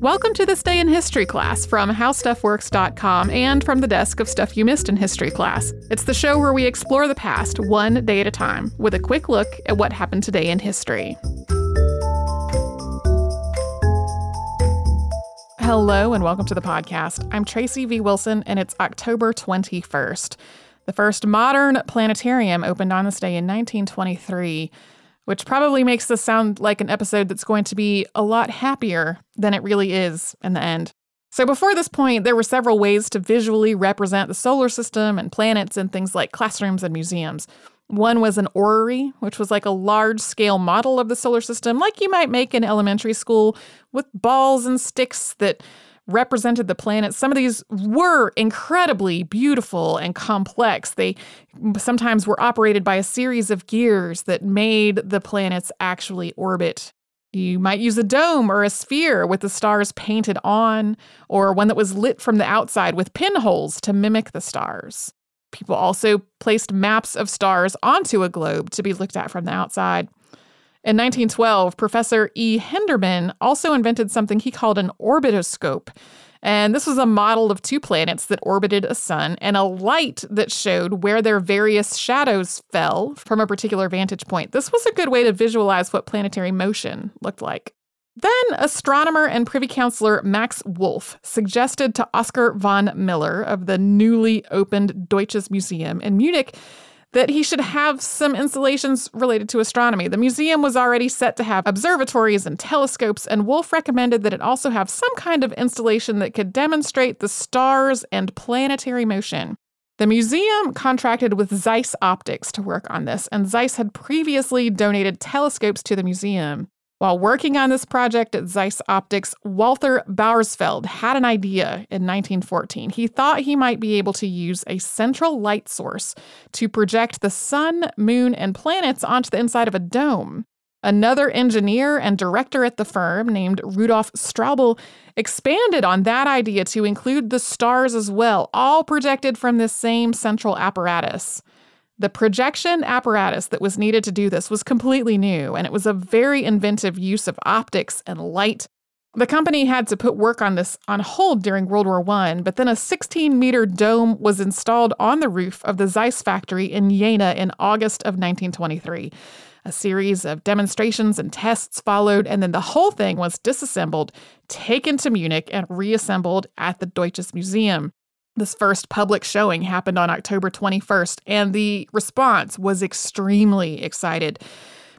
Welcome to this day in history class from howstuffworks.com and from the desk of Stuff You Missed in History class. It's the show where we explore the past one day at a time with a quick look at what happened today in history. Hello and welcome to the podcast. I'm Tracy V. Wilson and it's October 21st. The first modern planetarium opened on this day in 1923 which probably makes this sound like an episode that's going to be a lot happier than it really is in the end. So, before this point, there were several ways to visually represent the solar system and planets in things like classrooms and museums. One was an orrery, which was like a large scale model of the solar system, like you might make in elementary school, with balls and sticks that represented the planets. Some of these were incredibly beautiful and complex. They sometimes were operated by a series of gears that made the planets actually orbit. You might use a dome or a sphere with the stars painted on, or one that was lit from the outside with pinholes to mimic the stars. People also placed maps of stars onto a globe to be looked at from the outside. In 1912, Professor E. Hindermann also invented something he called an orbitoscope. And this was a model of two planets that orbited a sun and a light that showed where their various shadows fell from a particular vantage point. This was a good way to visualize what planetary motion looked like. Then, astronomer and Privy Councillor Max Wolf suggested to Oskar von Miller of the newly opened Deutsches Museum in Munich that he should have some installations related to astronomy. The museum was already set to have observatories and telescopes, and Wolf recommended that it also have some kind of installation that could demonstrate the stars and planetary motion. The museum contracted with Zeiss Optics to work on this, and Zeiss had previously donated telescopes to the museum. While working on this project at Zeiss Optics, Walther Bauersfeld had an idea in 1914. He thought he might be able to use a central light source to project the sun, moon, and planets onto the inside of a dome. Another engineer and director at the firm, named Rudolf Straubel, expanded on that idea to include the stars as well, all projected from this same central apparatus. The projection apparatus that was needed to do this was completely new, and it was a very inventive use of optics and light. The company had to put work on this on hold during World War I, but then a 16 meter dome was installed on the roof of the Zeiss factory in Jena in August of 1923. A series of demonstrations and tests followed, and then the whole thing was disassembled, taken to Munich, and reassembled at the Deutsches Museum. This first public showing happened on October 21st, and the response was extremely excited.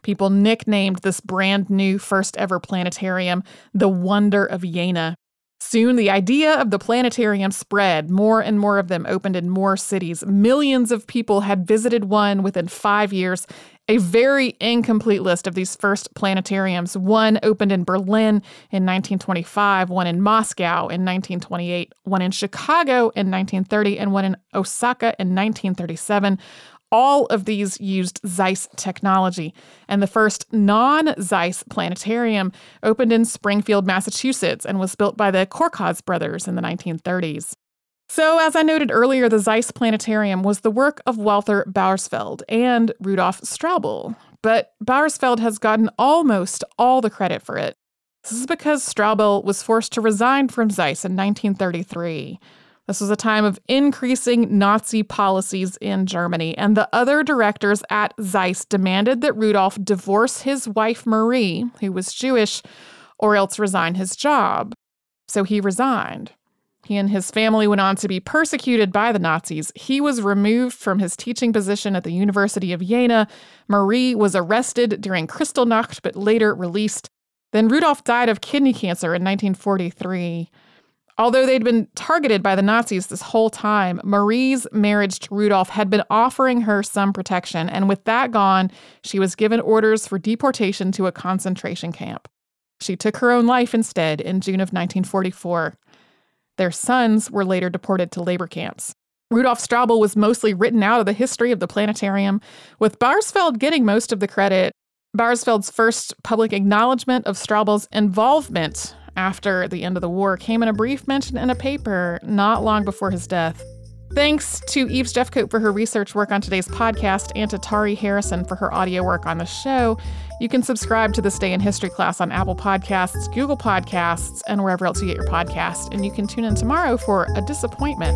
People nicknamed this brand new first ever planetarium the Wonder of Jena. Soon, the idea of the planetarium spread. More and more of them opened in more cities. Millions of people had visited one within five years, a very incomplete list of these first planetariums. One opened in Berlin in 1925, one in Moscow in 1928, one in Chicago in 1930, and one in Osaka in 1937. All of these used Zeiss technology, and the first non Zeiss planetarium opened in Springfield, Massachusetts, and was built by the Korkosz brothers in the 1930s. So, as I noted earlier, the Zeiss Planetarium was the work of Walther Bauersfeld and Rudolf Straubel, but Bauersfeld has gotten almost all the credit for it. This is because Straubel was forced to resign from Zeiss in 1933. This was a time of increasing Nazi policies in Germany, and the other directors at Zeiss demanded that Rudolf divorce his wife Marie, who was Jewish, or else resign his job. So he resigned. He and his family went on to be persecuted by the Nazis. He was removed from his teaching position at the University of Jena. Marie was arrested during Kristallnacht but later released. Then Rudolf died of kidney cancer in 1943. Although they'd been targeted by the Nazis this whole time, Marie's marriage to Rudolf had been offering her some protection, and with that gone, she was given orders for deportation to a concentration camp. She took her own life instead in June of 1944. Their sons were later deported to labor camps. Rudolf Straubel was mostly written out of the history of the planetarium, with Bauersfeld getting most of the credit. Bauersfeld's first public acknowledgement of Straubel's involvement after the end of the war came in a brief mention in a paper not long before his death. Thanks to Eves Jeffcoat for her research work on today's podcast and to Tari Harrison for her audio work on the show. You can subscribe to This Day in History class on Apple Podcasts, Google Podcasts, and wherever else you get your podcast. And you can tune in tomorrow for a disappointment.